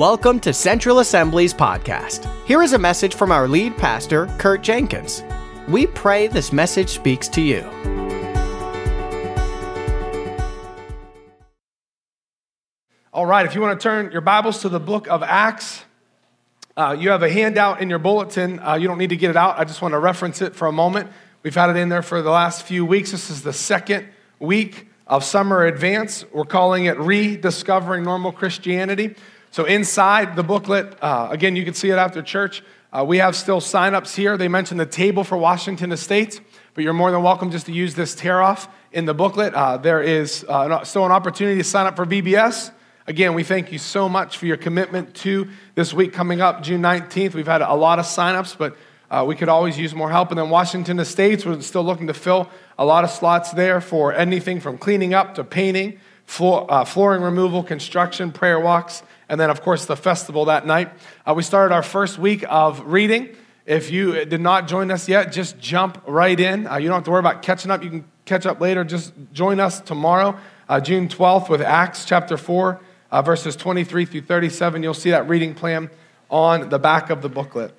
Welcome to Central Assembly's podcast. Here is a message from our lead pastor, Kurt Jenkins. We pray this message speaks to you. All right, if you want to turn your Bibles to the book of Acts, uh, you have a handout in your bulletin. Uh, you don't need to get it out. I just want to reference it for a moment. We've had it in there for the last few weeks. This is the second week of Summer Advance. We're calling it Rediscovering Normal Christianity. So, inside the booklet, uh, again, you can see it after church. Uh, we have still sign-ups here. They mentioned the table for Washington Estates, but you're more than welcome just to use this tear off in the booklet. Uh, there is uh, still an opportunity to sign up for VBS. Again, we thank you so much for your commitment to this week coming up, June 19th. We've had a lot of sign-ups, but uh, we could always use more help. And then Washington Estates, we're still looking to fill a lot of slots there for anything from cleaning up to painting, floor, uh, flooring removal, construction, prayer walks, and then, of course, the festival that night. Uh, we started our first week of reading. If you did not join us yet, just jump right in. Uh, you don't have to worry about catching up. You can catch up later. Just join us tomorrow, uh, June 12th, with Acts chapter 4, uh, verses 23 through 37. You'll see that reading plan on the back of the booklet.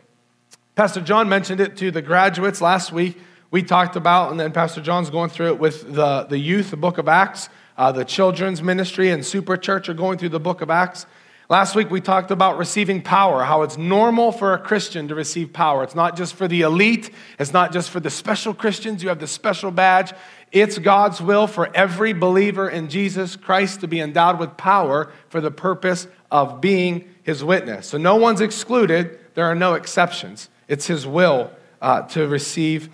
Pastor John mentioned it to the graduates last week. We talked about, and then Pastor John's going through it with the, the youth, the book of Acts. Uh, the children's ministry and super church are going through the book of Acts. Last week we talked about receiving power, how it's normal for a Christian to receive power. It's not just for the elite, it's not just for the special Christians, you have the special badge. It's God's will for every believer in Jesus Christ to be endowed with power for the purpose of being his witness. So no one's excluded, there are no exceptions. It's His will uh, to receive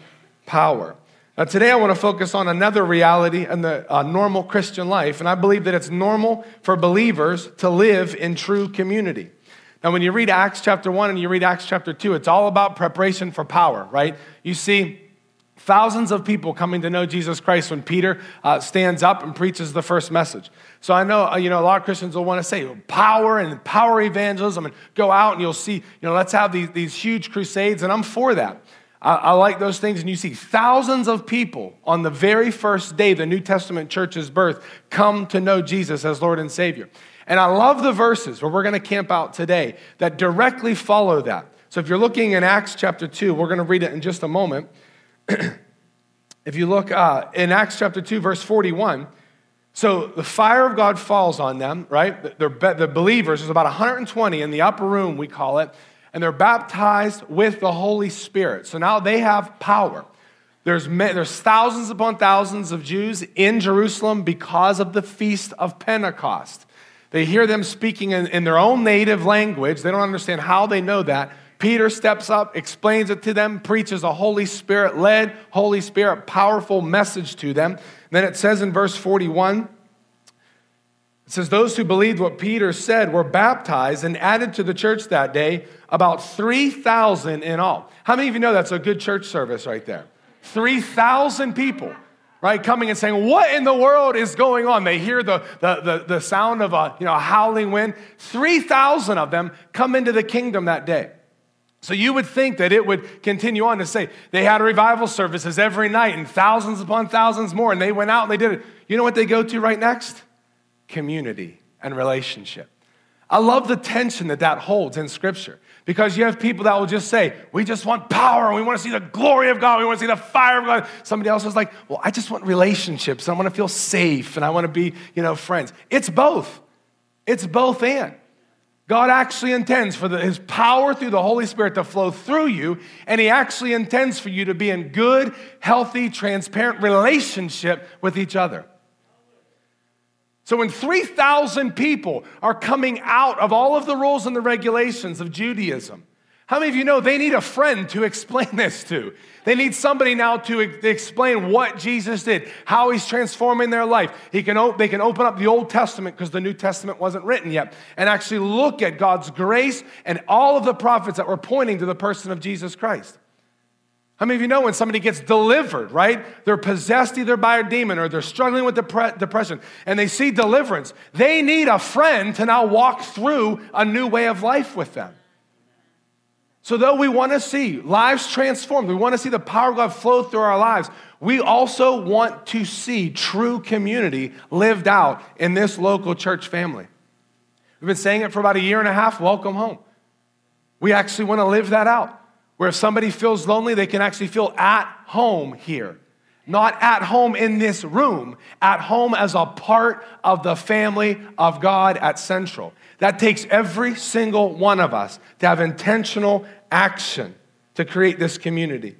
power. Now, today I want to focus on another reality in the uh, normal Christian life, and I believe that it's normal for believers to live in true community. Now, when you read Acts chapter 1 and you read Acts chapter 2, it's all about preparation for power, right? You see thousands of people coming to know Jesus Christ when Peter uh, stands up and preaches the first message. So I know, uh, you know, a lot of Christians will want to say power and power evangelism and go out and you'll see, you know, let's have these, these huge crusades, and I'm for that. I, I like those things, and you see thousands of people on the very first day the New Testament church's birth come to know Jesus as Lord and Savior. And I love the verses where we're going to camp out today that directly follow that. So if you're looking in Acts chapter 2, we're going to read it in just a moment. if you look uh, in Acts chapter 2, verse 41, so the fire of God falls on them, right? The believers, there's about 120 in the upper room, we call it, and they're baptized with the Holy Spirit. So now they have power. There's, there's thousands upon thousands of Jews in Jerusalem because of the feast of Pentecost. They hear them speaking in, in their own native language. They don't understand how they know that, Peter steps up, explains it to them, preaches a Holy Spirit led, Holy Spirit powerful message to them. then it says in verse 41, it says, Those who believed what Peter said were baptized and added to the church that day about 3,000 in all. How many of you know that's a good church service right there? 3,000 people, right, coming and saying, What in the world is going on? They hear the, the, the, the sound of a, you know, a howling wind. 3,000 of them come into the kingdom that day. So you would think that it would continue on to say they had revival services every night and thousands upon thousands more, and they went out and they did it. You know what they go to right next? Community and relationship. I love the tension that that holds in Scripture because you have people that will just say, We just want power. We want to see the glory of God. We want to see the fire of God. Somebody else is like, Well, I just want relationships. I want to feel safe and I want to be, you know, friends. It's both. It's both and. God actually intends for the, his power through the Holy Spirit to flow through you, and he actually intends for you to be in good, healthy, transparent relationship with each other. So when 3,000 people are coming out of all of the rules and the regulations of Judaism, how many of you know they need a friend to explain this to? They need somebody now to explain what Jesus did, how he's transforming their life. He can, they can open up the Old Testament because the New Testament wasn't written yet and actually look at God's grace and all of the prophets that were pointing to the person of Jesus Christ. How many of you know when somebody gets delivered, right? They're possessed either by a demon or they're struggling with depression and they see deliverance. They need a friend to now walk through a new way of life with them. So, though we want to see lives transformed, we want to see the power of God flow through our lives, we also want to see true community lived out in this local church family. We've been saying it for about a year and a half. Welcome home. We actually want to live that out, where if somebody feels lonely, they can actually feel at home here. Not at home in this room, at home as a part of the family of God at Central. That takes every single one of us to have intentional action to create this community.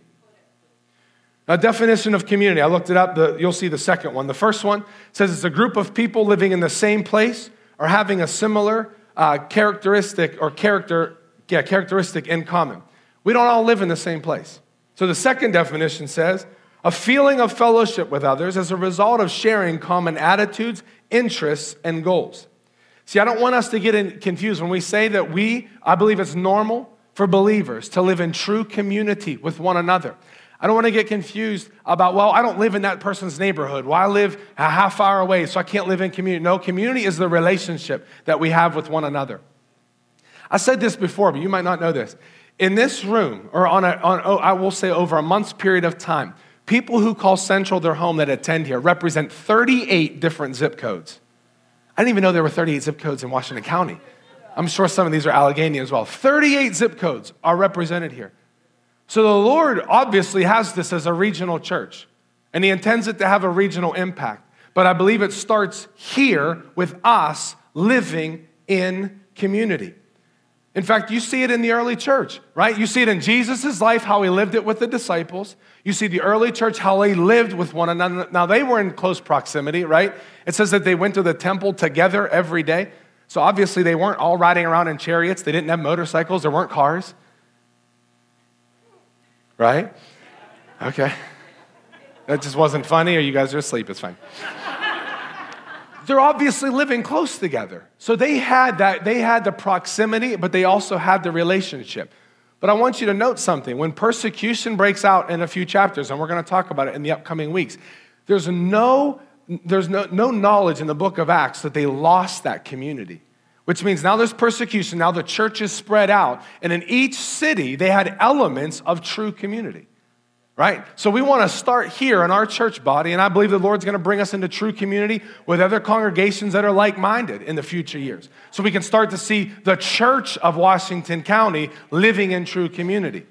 A definition of community, I looked it up, the, you'll see the second one. The first one says it's a group of people living in the same place or having a similar uh, characteristic or character, yeah, characteristic in common. We don't all live in the same place. So the second definition says a feeling of fellowship with others as a result of sharing common attitudes, interests, and goals. See, I don't want us to get confused when we say that we, I believe it's normal for believers to live in true community with one another. I don't want to get confused about, well, I don't live in that person's neighborhood. Well, I live a half hour away, so I can't live in community. No, community is the relationship that we have with one another. I said this before, but you might not know this. In this room, or on, a, on oh, I will say over a month's period of time, people who call Central their home that attend here represent 38 different zip codes. I didn't even know there were 38 zip codes in Washington County. I'm sure some of these are Allegheny as well. 38 zip codes are represented here. So the Lord obviously has this as a regional church, and He intends it to have a regional impact. But I believe it starts here with us living in community. In fact, you see it in the early church, right? You see it in Jesus' life, how he lived it with the disciples. You see the early church, how they lived with one another. Now, they were in close proximity, right? It says that they went to the temple together every day. So obviously, they weren't all riding around in chariots. They didn't have motorcycles. There weren't cars right? Okay. That just wasn't funny, or you guys are asleep. It's fine. They're obviously living close together. So they had that, they had the proximity, but they also had the relationship. But I want you to note something. When persecution breaks out in a few chapters, and we're going to talk about it in the upcoming weeks, there's no, there's no, no knowledge in the book of Acts that they lost that community which means now there's persecution. Now the church is spread out. And in each city, they had elements of true community, right? So we want to start here in our church body. And I believe the Lord's going to bring us into true community with other congregations that are like minded in the future years. So we can start to see the church of Washington County living in true community.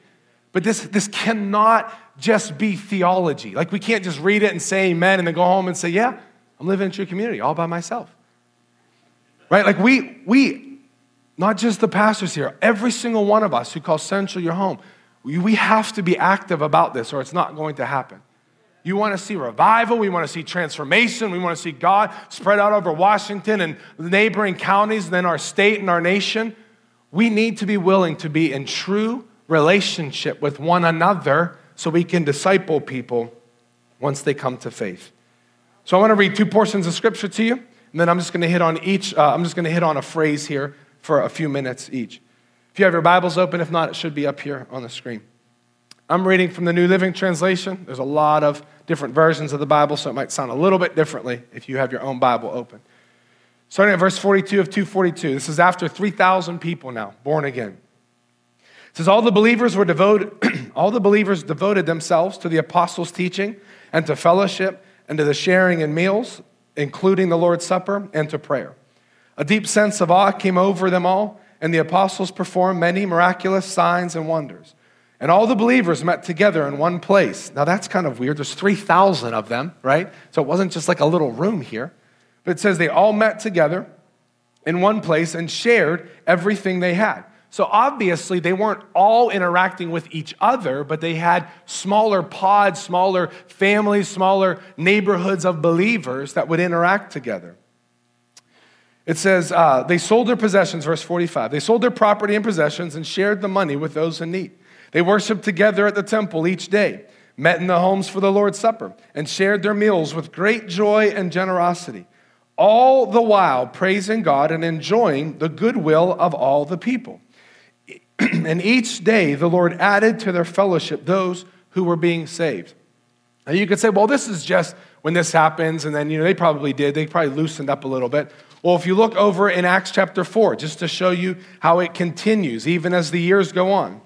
But this, this cannot just be theology. Like we can't just read it and say amen and then go home and say, yeah, I'm living in true community all by myself right? Like we, we, not just the pastors here, every single one of us who call Central your home, we, have to be active about this or it's not going to happen. You want to see revival, we want to see transformation, we want to see God spread out over Washington and neighboring counties, and then our state and our nation. We need to be willing to be in true relationship with one another so we can disciple people once they come to faith. So I want to read two portions of scripture to you. And then I'm just going to hit on each, uh, I'm just going to hit on a phrase here for a few minutes each. If you have your Bibles open, if not, it should be up here on the screen. I'm reading from the New Living Translation. There's a lot of different versions of the Bible, so it might sound a little bit differently if you have your own Bible open. Starting at verse 42 of 242. This is after 3,000 people now, born again. It says, All the believers were devoted, all the believers devoted themselves to the apostles' teaching and to fellowship and to the sharing in meals including the Lord's Supper, and to prayer. A deep sense of awe came over them all, and the apostles performed many miraculous signs and wonders. And all the believers met together in one place. Now that's kind of weird. There's 3,000 of them, right? So it wasn't just like a little room here. But it says they all met together in one place and shared everything they had. So obviously, they weren't all interacting with each other, but they had smaller pods, smaller families, smaller neighborhoods of believers that would interact together. It says, uh, they sold their possessions, verse 45. They sold their property and possessions and shared the money with those in need. They worshiped together at the temple each day, met in the homes for the Lord's Supper, and shared their meals with great joy and generosity, all the while praising God and enjoying the goodwill of all the people. and each day the Lord added to their fellowship those who were being saved. Now you could say, well, this is just when this happens, and then, you know, they probably did. They probably loosened up a little bit. Well, if you look over in Acts chapter 4, just to show you how it continues, even as the years go on.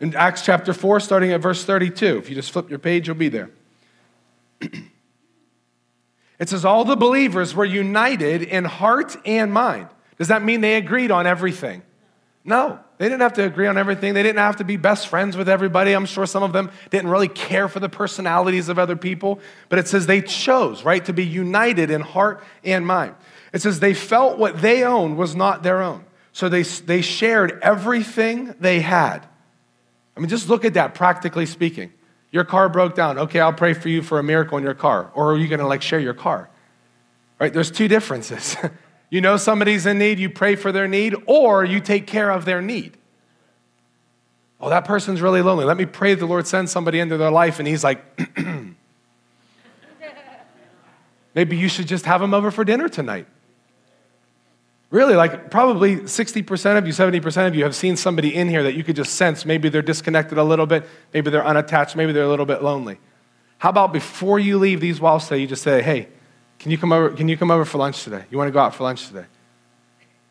In Acts chapter 4, starting at verse 32, if you just flip your page, you'll be there. It says all the believers were united in heart and mind. Does that mean they agreed on everything? No, they didn't have to agree on everything. They didn't have to be best friends with everybody. I'm sure some of them didn't really care for the personalities of other people, but it says they chose, right, to be united in heart and mind. It says they felt what they owned was not their own. So they, they shared everything they had. I mean, just look at that, practically speaking. Your car broke down. Okay, I'll pray for you for a miracle in your car. Or are you going to like share your car? Right? There's two differences. You know somebody's in need, you pray for their need, or you take care of their need. Oh, that person's really lonely. Let me pray the Lord sends somebody into their life, and he's like, maybe you should just have them over for dinner tonight. Really, like probably 60% of you, 70% of you have seen somebody in here that you could just sense maybe they're disconnected a little bit, maybe they're unattached, maybe they're a little bit lonely. How about before you leave these walls today, you just say, hey, can you come over, can you come over for lunch today? You want to go out for lunch today?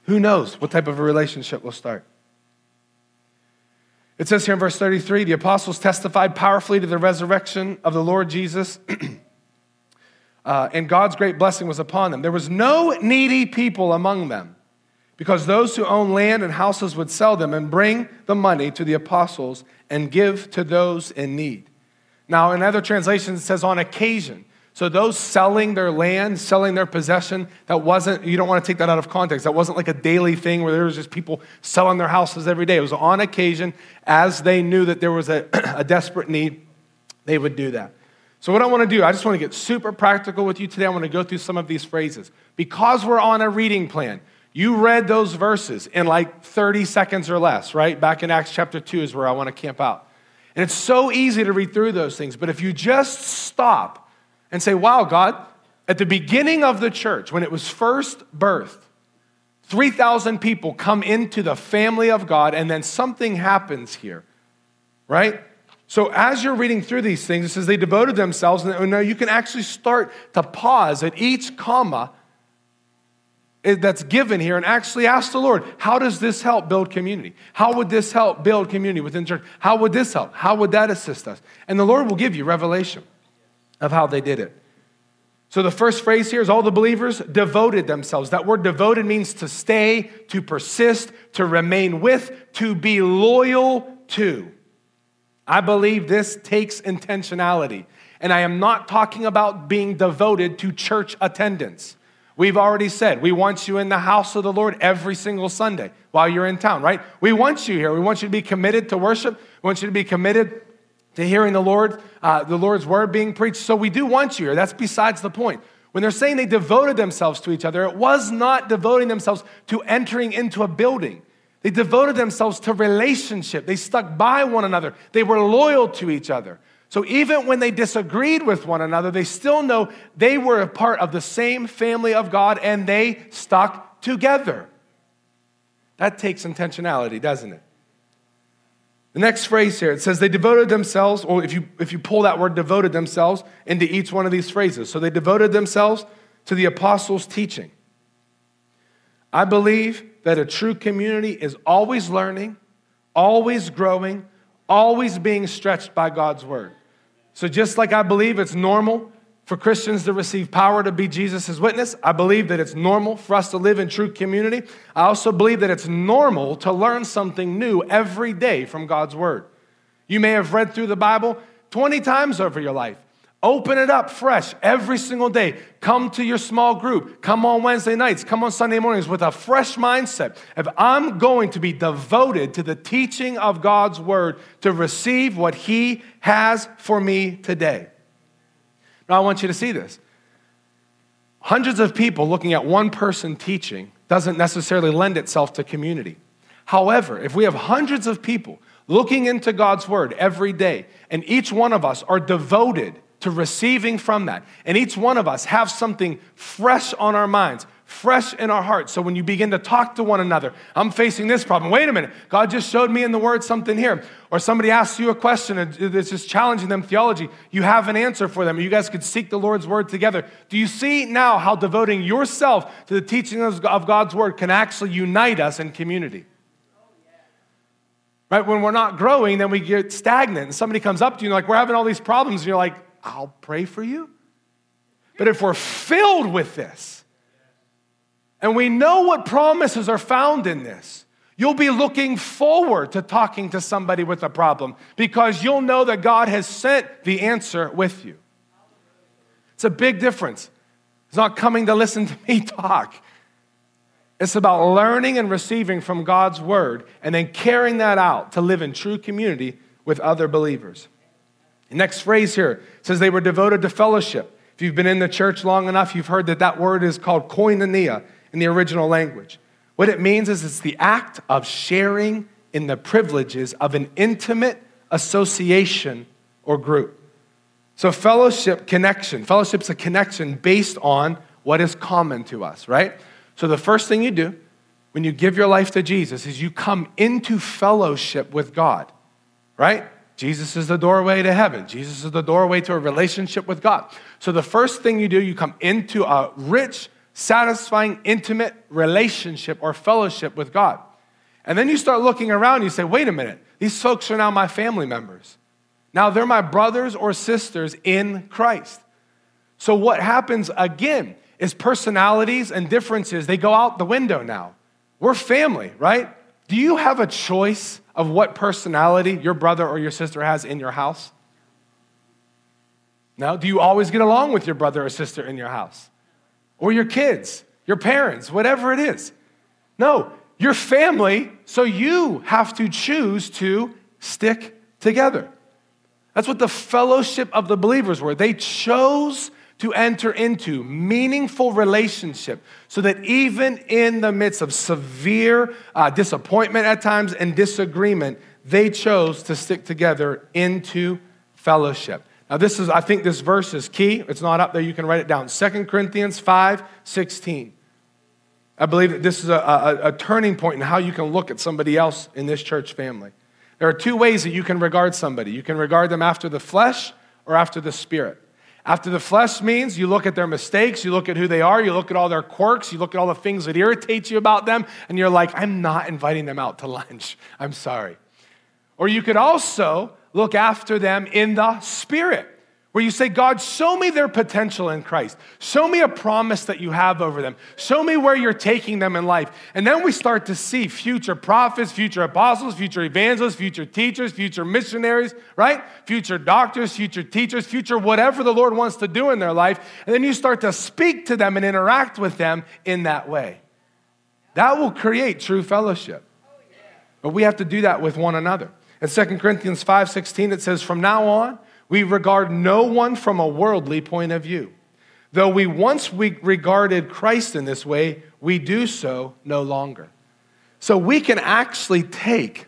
Who knows what type of a relationship will start? It says here in verse 33 the apostles testified powerfully to the resurrection of the Lord Jesus, uh, and God's great blessing was upon them. There was no needy people among them, because those who owned land and houses would sell them and bring the money to the apostles and give to those in need. Now, in other translations, it says on occasion. So those selling their land, selling their possession, that wasn't, you don't want to take that out of context. That wasn't like a daily thing where there was just people selling their houses every day. It was on occasion, as they knew that there was a, a desperate need, they would do that. So, what I want to do, I just want to get super practical with you today. I want to go through some of these phrases. Because we're on a reading plan, you read those verses in like 30 seconds or less, right? Back in Acts chapter 2 is where I want to camp out. And it's so easy to read through those things, but if you just stop and say, wow, God, at the beginning of the church, when it was first birthed, 3,000 people come into the family of God, and then something happens here, right? So as you're reading through these things, it says they devoted themselves, and now you can actually start to pause at each comma that's given here and actually ask the Lord, how does this help build community? How would this help build community within church? How would this help? How would that assist us? And the Lord will give you revelation of how they did it. So the first phrase here is all the believers devoted themselves. That word devoted means to stay, to persist, to remain with, to be loyal to. I believe this takes intentionality. And I am not talking about being devoted to church attendance. We've already said we want you in the house of the Lord every single Sunday while you're in town, right? We want you here. We want you to be committed to worship. We want you to be committed to hearing the Lord, uh, the Lord's word being preached. So we do want you here. That's besides the point. When they're saying they devoted themselves to each other, it was not devoting themselves to entering into a building. They devoted themselves to relationship. They stuck by one another. They were loyal to each other. So even when they disagreed with one another, they still know they were a part of the same family of God and they stuck together. That takes intentionality, doesn't it? The next phrase here, it says they devoted themselves, or if you, if you pull that word devoted themselves into each one of these phrases. So they devoted themselves to the apostles' teaching. I believe that a true community is always learning, always growing, always being stretched by God's word. So just like I believe it's normal for Christians to receive power to be Jesus' witness. I believe that it's normal for us to live in true community. I also believe that it's normal to learn something new every day from God's Word. You may have read through the Bible 20 times over your life. Open it up fresh every single day. Come to your small group. Come on Wednesday nights. Come on Sunday mornings with a fresh mindset. If I'm going to be devoted to the teaching of God's word to receive what He has for me today, I want you to see this. Hundreds of people looking at one person teaching doesn't necessarily lend itself to community. However, if we have hundreds of people looking into God's word every day, and each one of us are devoted to receiving from that, and each one of us have something fresh on our minds, fresh in our hearts. So when you begin to talk to one another, I'm facing this problem. Wait a minute, God just showed me in the Word something here. Or somebody asks you a question and it's just challenging them theology. You have an answer for them. You guys could seek the Lord's Word together. Do you see now how devoting yourself to the teaching of God's Word can actually unite us in community? Right? When we're not growing, then we get stagnant. And somebody comes up to you and like, we're having all these problems. And you're like, I'll pray for you. But if we're filled with this, and we know what promises are found in this, you'll be looking forward to talking to somebody with a problem because you'll know that God has sent the answer with you. It's a big difference. It's not coming to listen to me talk. It's about learning and receiving from God's word and then carrying that out to live in true community with other believers. The next phrase here says they were devoted to fellowship. If you've been in the church long enough, you've heard that that word is called koinonia in the original language. What it means is it's the act of sharing in the privileges of an intimate association or group. So, fellowship, connection. Fellowship's a connection based on what is common to us, right? So, the first thing you do when you give your life to Jesus is you come into fellowship with God, right? Jesus is the doorway to heaven. Jesus is the doorway to a relationship with God. So, the first thing you do, you come into a rich, satisfying, intimate relationship or fellowship with God. And then you start looking around, you say, wait a minute, these folks are now my family members. Now they're my brothers or sisters in Christ. So, what happens again is personalities and differences, they go out the window now. We're family, right? Do you have a choice of what personality your brother or your sister has in your house? Now, Do you always get along with your brother or sister in your house? Or your kids, your parents, whatever it is? No, you're family, so you have to choose to stick together. That's what the fellowship of the believers were. They chose to enter into meaningful relationship so that even in the midst of severe uh, disappointment at times and disagreement, they chose to stick together into fellowship. Now, this is, I think this verse is key. It's not up there, you can write it down. 2 Corinthians 5 16. I believe that this is a, a, a turning point in how you can look at somebody else in this church family. There are two ways that you can regard somebody you can regard them after the flesh or after the spirit. After the flesh means you look at their mistakes, you look at who they are, you look at all their quirks, you look at all the things that irritate you about them, and you're like, I'm not inviting them out to lunch. I'm sorry. Or you could also look after them in the spirit where you say, God, show me their potential in Christ. Show me a promise that you have over them. Show me where you're taking them in life. And then we start to see future prophets, future apostles, future evangelists, future teachers, future missionaries, right? Future doctors, future teachers, future whatever the Lord wants to do in their life. And then you start to speak to them and interact with them in that way. That will create true fellowship. But we have to do that with one another. In 2 Corinthians 5:16 it says, From now on, we regard no one from a worldly point of view. Though we once we regarded Christ in this way, we do so no longer. So we can actually take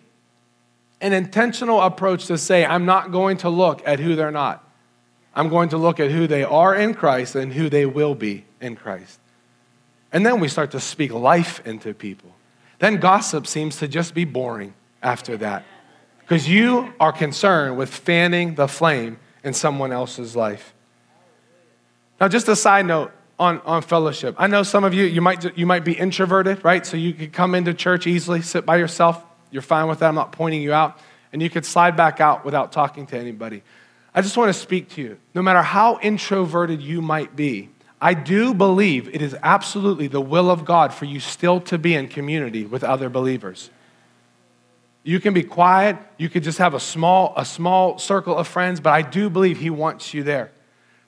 an intentional approach to say, I'm not going to look at who they're not. I'm going to look at who they are in Christ and who they will be in Christ. And then we start to speak life into people. Then gossip seems to just be boring after that because you are concerned with fanning the flame in someone else's life. Now, just a side note on, on fellowship. I know some of you, you might, you might be introverted, right? So you could come into church easily, sit by yourself. You're fine with that. I'm not pointing you out. And you could slide back out without talking to anybody. I just want to speak to you. No matter how introverted you might be, I do believe it is absolutely the will of God for you still to be in community with other believers. You can be quiet. You could just have a small, a small circle of friends, but I do believe He wants you there.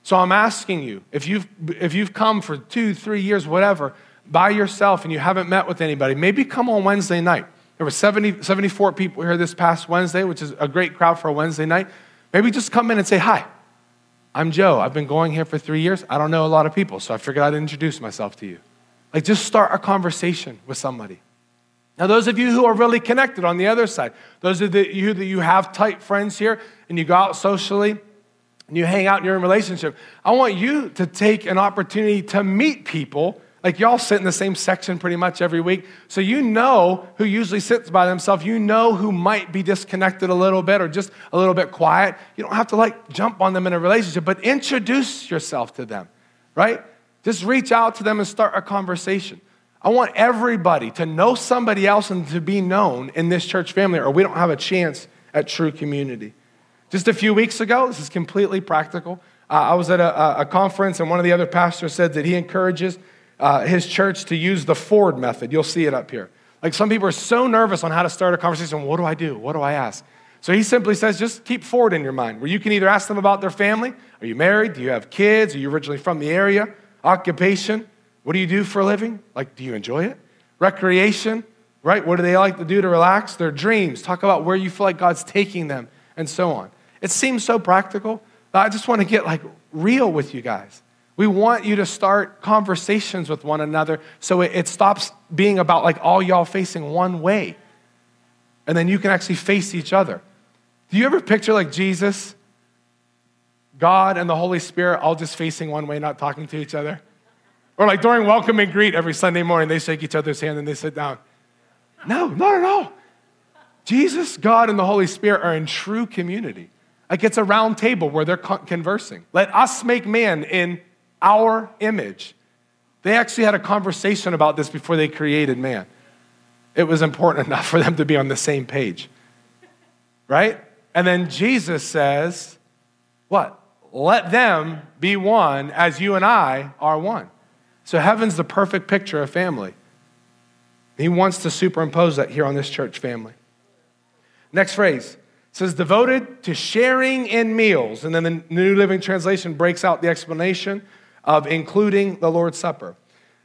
So I'm asking you, if you've, if you've come for two, three years, whatever, by yourself and you haven't met with anybody, maybe come on Wednesday night. There were 70, 74 people here this past Wednesday, which is a great crowd for a Wednesday night. Maybe just come in and say, Hi, I'm Joe. I've been going here for three years. I don't know a lot of people, so I figured I'd introduce myself to you. Like, just start a conversation with somebody. Now, those of you who are really connected on the other side, those of you that you have tight friends here and you go out socially and you hang out you're in relationship, I want you to take an opportunity to meet people. Like y'all sit in the same section pretty much every week. So you know who usually sits by themselves. You know who might be disconnected a little bit or just a little bit quiet. You don't have to like jump on them in a relationship, but introduce yourself to them, right? Just reach out to them and start a conversation. I want everybody to know somebody else and to be known in this church family, or we don't have a chance at true community. Just a few weeks ago, this is completely practical. Uh, I was at a, a, conference, and one of the other pastors said that he encourages uh, his church to use the Ford method. You'll see it up here. Like some people are so nervous on how to start a conversation. What do I do? What do I ask? So he simply says, just keep Ford in your mind, where you can either ask them about their family. Are you married? Do you have kids? Are you originally from the area? Occupation? What do you do for a living? Like, do you enjoy it? Recreation? Right? What do they like to do to relax? Their dreams. Talk about where you feel like God's taking them and so on. It seems so practical. I just want to get like real with you guys. We want you to start conversations with one another so it, it stops being about like all y'all facing one way. And then you can actually face each other. Do you ever picture like Jesus, God, and the Holy Spirit all just facing one way, not talking to each other? Or like during welcome and greet every Sunday morning, they shake each other's hand and they sit down. No, not at all. Jesus, God, and the Holy Spirit are in true community. Like it's a round table where they're conversing. Let us make man in our image. They actually had a conversation about this before they created man. It was important enough for them to be on the same page. Right? And then Jesus says, What? Let them be one as you and I are one. So heaven's the perfect picture of family. He wants to superimpose that here on this church family. Next phrase says devoted to sharing in meals. And then the New Living Translation breaks out the explanation of including the Lord's Supper.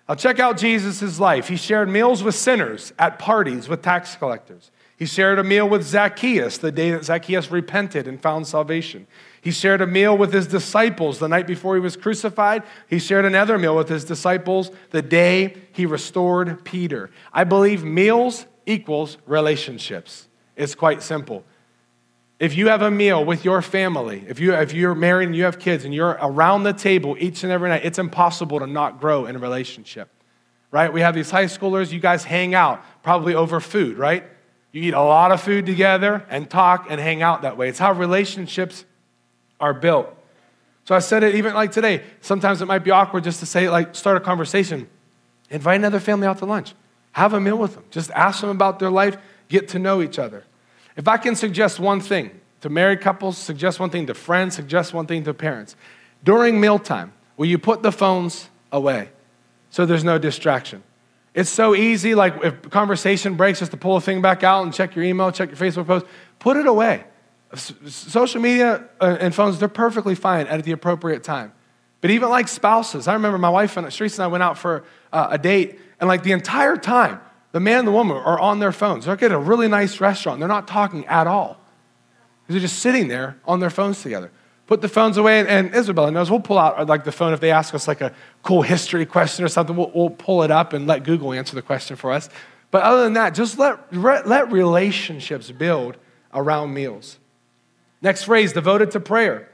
Now, check out Jesus' life. He shared meals with sinners at parties with tax collectors. He shared a meal with Zacchaeus the day that Zacchaeus repented and found salvation. He shared a meal with his disciples the night before he was crucified. He shared another meal with his disciples the day he restored Peter. I believe meals equals relationships. It's quite simple. If you have a meal with your family, if, you, if you're married and you have kids and you're around the table each and every night, it's impossible to not grow in a relationship, right? We have these high schoolers, you guys hang out probably over food, right? You eat a lot of food together and talk and hang out that way. It's how relationships are built. So I said it even like today. Sometimes it might be awkward just to say, like, start a conversation. Invite another family out to lunch. Have a meal with them. Just ask them about their life. Get to know each other. If I can suggest one thing to married couples, suggest one thing to friends, suggest one thing to parents. During mealtime, will you put the phones away so there's no distraction? It's so easy, like if conversation breaks, just to pull a thing back out and check your email, check your Facebook post. Put it away. Social media uh, and phones, they're perfectly fine at the appropriate time. But even like spouses, I remember my wife and Sharice and I went out for uh, a date, and like the entire time, the man and the woman are on their phones. They're at a really nice restaurant. They're not talking at all. They're just sitting there on their phones together. Put the phones away, and Isabella knows we'll pull out uh, like the phone if they ask us like a cool history question or something. We'll, we'll pull it up and let Google answer the question for us. But other than that, just let, let relationships build around meals. Next phrase, devoted to prayer.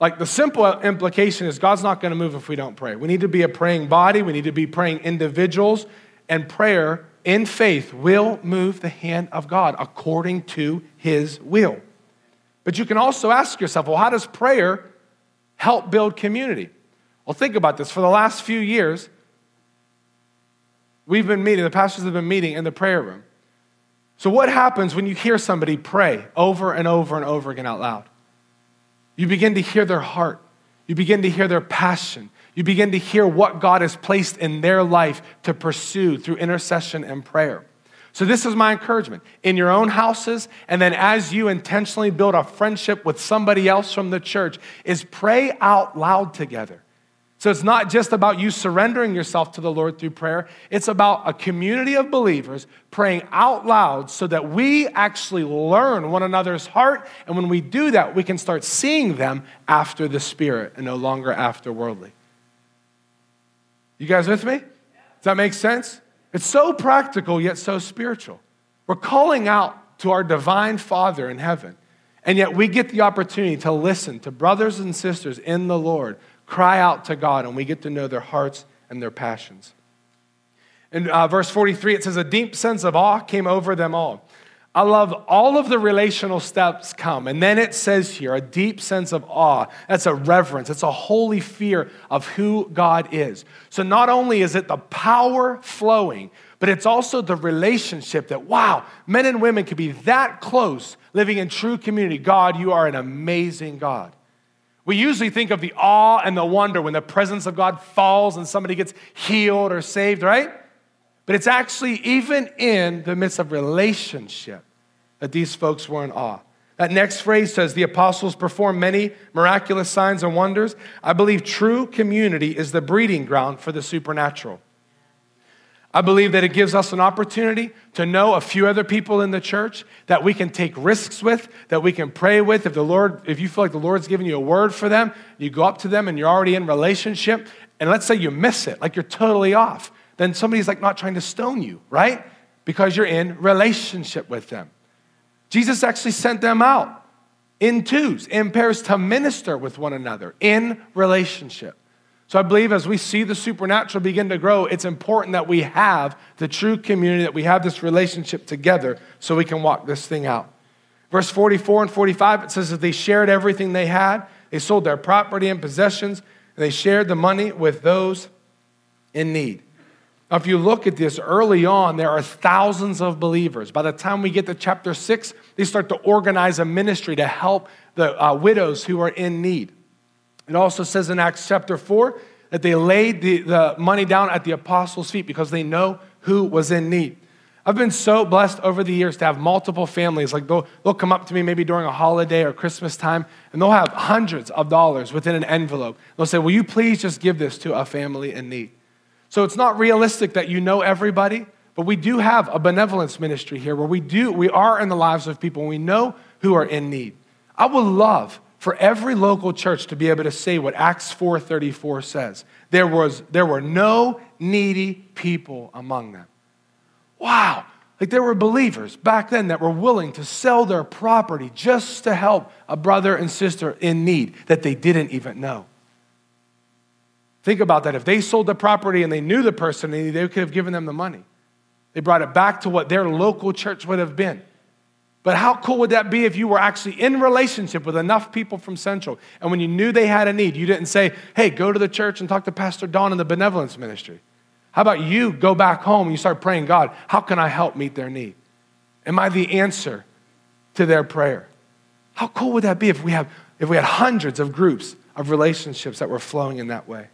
Like the simple implication is God's not going to move if we don't pray. We need to be a praying body, we need to be praying individuals, and prayer in faith will move the hand of God according to his will. But you can also ask yourself, well, how does prayer help build community? Well, think about this. For the last few years, we've been meeting, the pastors have been meeting in the prayer room. So, what happens when you hear somebody pray over and over and over again out loud? You begin to hear their heart, you begin to hear their passion, you begin to hear what God has placed in their life to pursue through intercession and prayer. So, this is my encouragement in your own houses, and then as you intentionally build a friendship with somebody else from the church, is pray out loud together. So, it's not just about you surrendering yourself to the Lord through prayer, it's about a community of believers praying out loud so that we actually learn one another's heart. And when we do that, we can start seeing them after the Spirit and no longer after worldly. You guys with me? Does that make sense? It's so practical yet so spiritual. We're calling out to our divine Father in heaven, and yet we get the opportunity to listen to brothers and sisters in the Lord cry out to God, and we get to know their hearts and their passions. In uh, verse 43, it says, A deep sense of awe came over them all. I love all of the relational steps come. And then it says here a deep sense of awe. That's a reverence, it's a holy fear of who God is. So not only is it the power flowing, but it's also the relationship that, wow, men and women can be that close living in true community. God, you are an amazing God. We usually think of the awe and the wonder when the presence of God falls and somebody gets healed or saved, right? But it's actually even in the midst of relationship that these folks were in awe. That next phrase says the apostles performed many miraculous signs and wonders. I believe true community is the breeding ground for the supernatural. I believe that it gives us an opportunity to know a few other people in the church that we can take risks with, that we can pray with. If the Lord, if you feel like the Lord's giving you a word for them, you go up to them and you're already in relationship, and let's say you miss it, like you're totally off, then somebody's like not trying to stone you, right? Because you're in relationship with them. Jesus actually sent them out in twos, in pairs to minister with one another in relationship. So I believe as we see the supernatural begin to grow, it's important that we have the true community, that we have this relationship together so we can walk this thing out. Verse 44 and 45, it says that they shared everything they had. They sold their property and possessions, and they shared the money with those in need. If you look at this early on, there are thousands of believers. By the time we get to chapter six, they start to organize a ministry to help the uh, widows who are in need. It also says in Acts chapter 4 that they laid the, the money down at the apostles' feet because they know who was in need. I've been so blessed over the years to have multiple families. Like they'll, they'll come up to me maybe during a holiday or Christmas time, and they'll have hundreds of dollars within an envelope. They'll say, Will you please just give this to a family in need? So it's not realistic that you know everybody, but we do have a benevolence ministry here where we do, we are in the lives of people and we know who are in need. I would love for every local church to be able to say what Acts 4:34 says. There was there were no needy people among them. Wow. Like there were believers back then that were willing to sell their property just to help a brother and sister in need that they didn't even know. Think about that. If they sold the property and they knew the person, they could have given them the money. They brought it back to what their local church would have been. But how cool would that be if you were actually in relationship with enough people from Central and when you knew they had a need, you didn't say, hey, go to the church and talk to Pastor Don in the benevolence ministry? How about you go back home and you start praying, God, how can I help meet their need? Am I the answer to their prayer? How cool would that be if we, have, if we had hundreds of groups of relationships that were flowing in that way?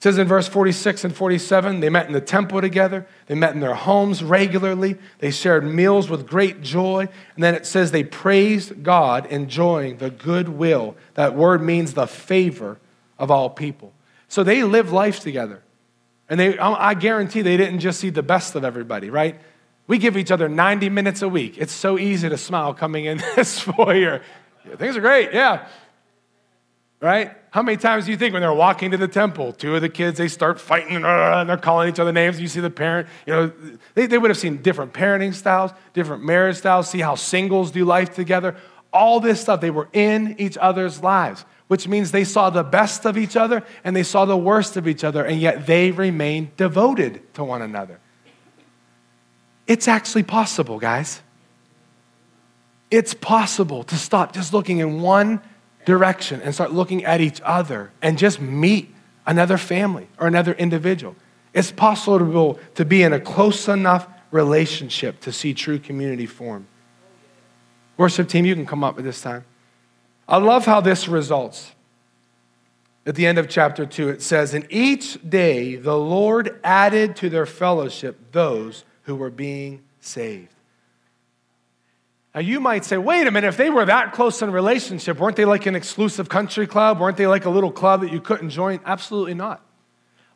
It says in verse 46 and 47, they met in the temple together. They met in their homes regularly. They shared meals with great joy. And then it says they praised God, enjoying the goodwill. That word means the favor of all people. So they lived life together. And they, I guarantee they didn't just see the best of everybody, right? We give each other 90 minutes a week. It's so easy to smile coming in this foyer. Yeah, things are great, yeah right? How many times do you think when they're walking to the temple, two of the kids, they start fighting and uh, uh, they're calling each other names? You see the parent, you know, they, they would have seen different parenting styles, different marriage styles, see how singles do life together. All this stuff, they were in each other's lives, which means they saw the best of each other and they saw the worst of each other, and yet they remained devoted to one another. It's actually possible, guys. It's possible to stop just looking in one direction and start looking at each other and just meet another family or another individual. It's possible to be in a close enough relationship to see true community form. Worship team, you can come up at this time. I love how this results. At the end of chapter 2, it says, In each day the Lord added to their fellowship those who were being saved. Now, you might say, wait a minute, if they were that close in relationship, weren't they like an exclusive country club? Weren't they like a little club that you couldn't join? Absolutely not.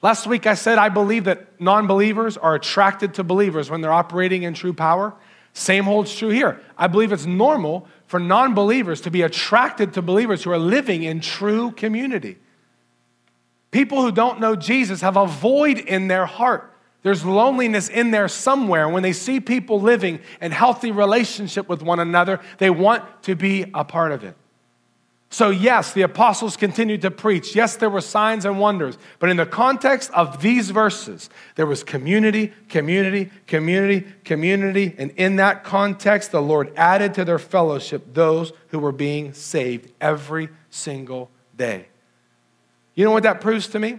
Last week I said I believe that non believers are attracted to believers when they're operating in true power. Same holds true here. I believe it's normal for non believers to be attracted to believers who are living in true community. People who don't know Jesus have a void in their heart there's loneliness in there somewhere. When they see people living in healthy relationship with one another, they want to be a part of it. So, yes, the apostles continued to preach. Yes, there were signs and wonders. But in the context of these verses, there was community, community, community, community. And in that context, the Lord added to their fellowship those who were being saved every single day. You know what that proves to me?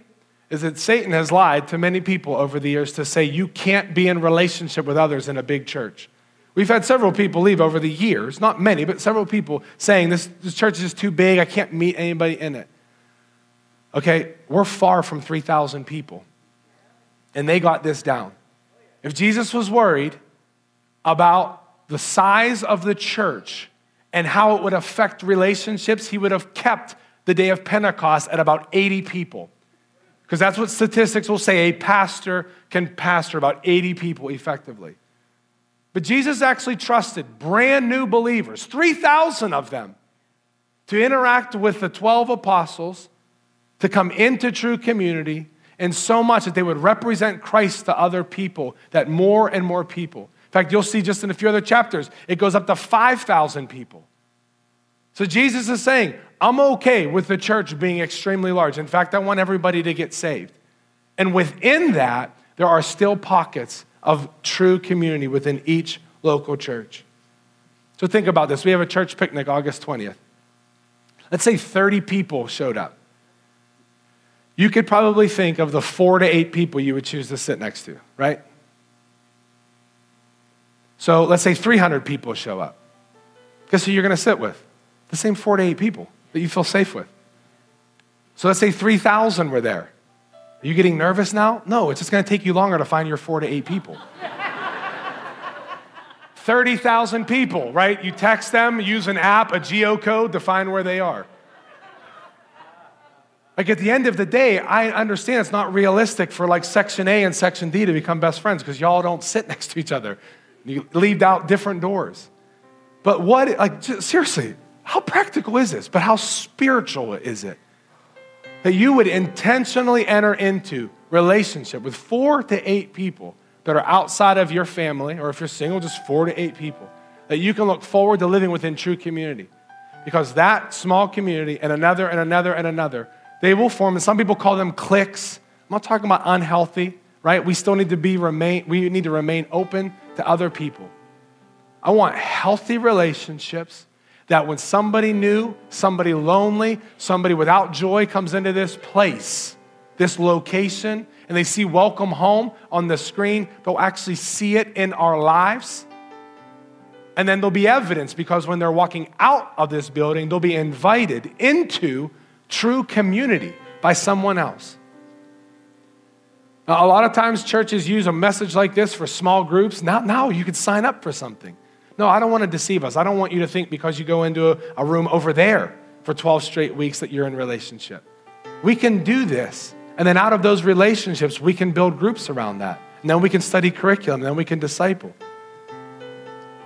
Is that Satan has lied to many people over the years to say you can't be in relationship with others in a big church. We've had several people leave over the years, not many, but several people saying this, this church is too big, I can't meet anybody in it. Okay, we're far from 3,000 people. And they got this down. If Jesus was worried about the size of the church and how it would affect relationships, he would have kept the day of Pentecost at about 80 people. Because that's what statistics will say a pastor can pastor about 80 people effectively. But Jesus actually trusted brand new believers, 3,000 of them, to interact with the 12 apostles, to come into true community, and so much that they would represent Christ to other people, that more and more people. In fact, you'll see just in a few other chapters, it goes up to 5,000 people. So Jesus is saying, I'm okay with the church being extremely large. In fact, I want everybody to get saved. And within that, there are still pockets of true community within each local church. So think about this. We have a church picnic August 20th. Let's say 30 people showed up. You could probably think of the four to eight people you would choose to sit next to, right? So let's say 300 people show up. Guess who you're going to sit with? The same four to eight people that you feel safe with. So let's say 3,000 were there. Are you getting nervous now? No, it's just going to take you longer to find your four to eight people. 30,000 people, right? You text them, use an app, a geocode to find where they are. Like at the end of the day, I understand it's not realistic for like section A and section D to become best friends because y'all don't sit next to each other. You leave out different doors. But what, like, seriously, how practical is this? But how spiritual is it? that you would intentionally enter into relationship with four to eight people that are outside of your family, or if you're single, just four to eight people, that you can look forward to living within true community. Because that small community and another and another and another, they will form, and some people call them cliques. I'm not talking about unhealthy, right? We still need to be remain, we need to remain open to other people. I want healthy relationships that when somebody new, somebody lonely, somebody without joy comes into this place, this location, and they see welcome home on the screen, they'll actually see it in our lives. And then there'll be evidence because when they're walking out of this building, they'll be invited into true community by someone else. Now, a lot of times churches use a message like this for small groups. Now, now you could sign up for something. No, I don't want to deceive us. I don't want you to think because you go into a, a room over there for 12 straight weeks that you're in relationship. We can do this. And then out of those relationships, we can build groups around that. And then we can study curriculum, and then we can disciple.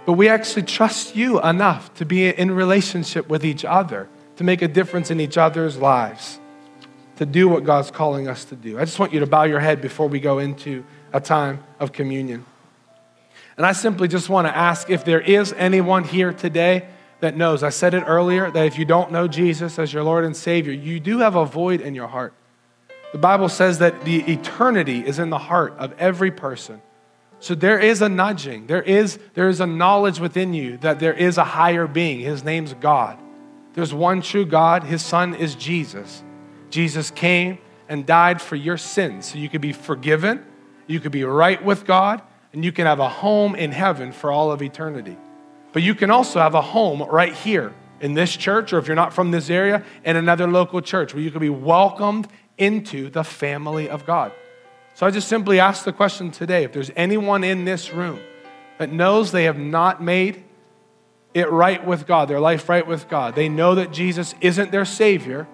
But we actually trust you enough to be in relationship with each other, to make a difference in each other's lives, to do what God's calling us to do. I just want you to bow your head before we go into a time of communion. And I simply just want to ask if there is anyone here today that knows. I said it earlier that if you don't know Jesus as your Lord and Savior, you do have a void in your heart. The Bible says that the eternity is in the heart of every person. So there is a nudging, there is, there is a knowledge within you that there is a higher being. His name's God. There's one true God, His Son is Jesus. Jesus came and died for your sins so you could be forgiven, you could be right with God, and you can have a home in heaven for all of eternity. But you can also have a home right here in this church, or if you're not from this area, in another local church where you can be welcomed into the family of God. So I just simply ask the question today if there's anyone in this room that knows they have not made it right with God, their life right with God, they know that Jesus isn't their Savior,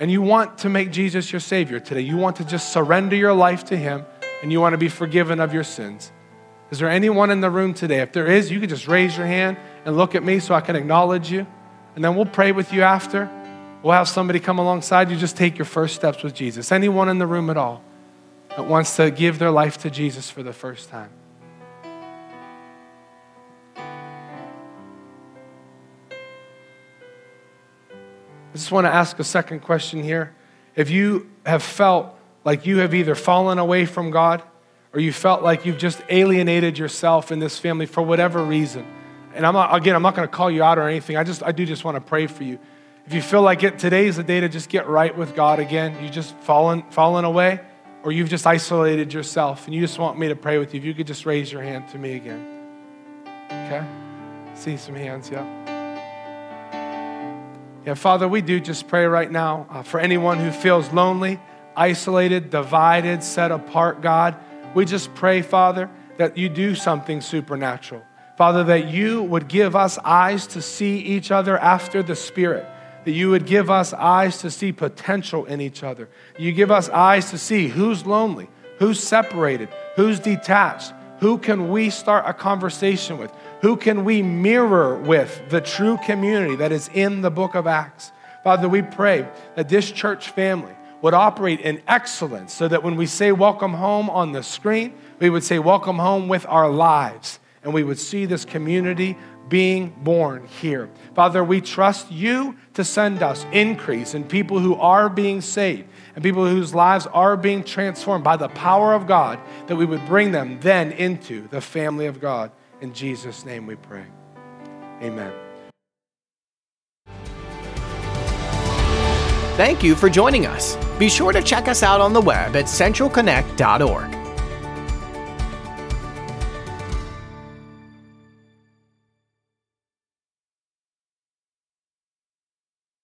and you want to make Jesus your Savior today, you want to just surrender your life to Him and you want to be forgiven of your sins. Is there anyone in the room today? If there is, you can just raise your hand and look at me so I can acknowledge you. And then we'll pray with you after. We'll have somebody come alongside you. Just take your first steps with Jesus. Anyone in the room at all that wants to give their life to Jesus for the first time? I just want to ask a second question here. If you have felt like you have either fallen away from God or you felt like you've just alienated yourself in this family for whatever reason. And I'm not, again, I'm not going to call you out or anything. I just, I do just want to pray for you. If you feel like it, today is the day to just get right with God again. You just fallen, fallen away, or you've just isolated yourself, and you just want me to pray with you. If you could just raise your hand to me again. Okay? See some hands, yeah. Yeah, Father, we do just pray right now uh, for anyone who feels lonely, isolated, divided, set apart, God. We just pray, Father, that you do something supernatural. Father, that you would give us eyes to see each other after the Spirit, that you would give us eyes to see potential in each other. You give us eyes to see who's lonely, who's separated, who's detached, who can we start a conversation with, who can we mirror with the true community that is in the book of Acts. Father, we pray that this church family would operate in excellence so that when we say welcome home on the screen, we would say welcome home with our lives and we would see this community being born here. Father, we trust you to send us increase in people who are being saved and people whose lives are being transformed by the power of God, that we would bring them then into the family of God. In Jesus' name we pray. Amen. Thank you for joining us. Be sure to check us out on the web at centralconnect.org.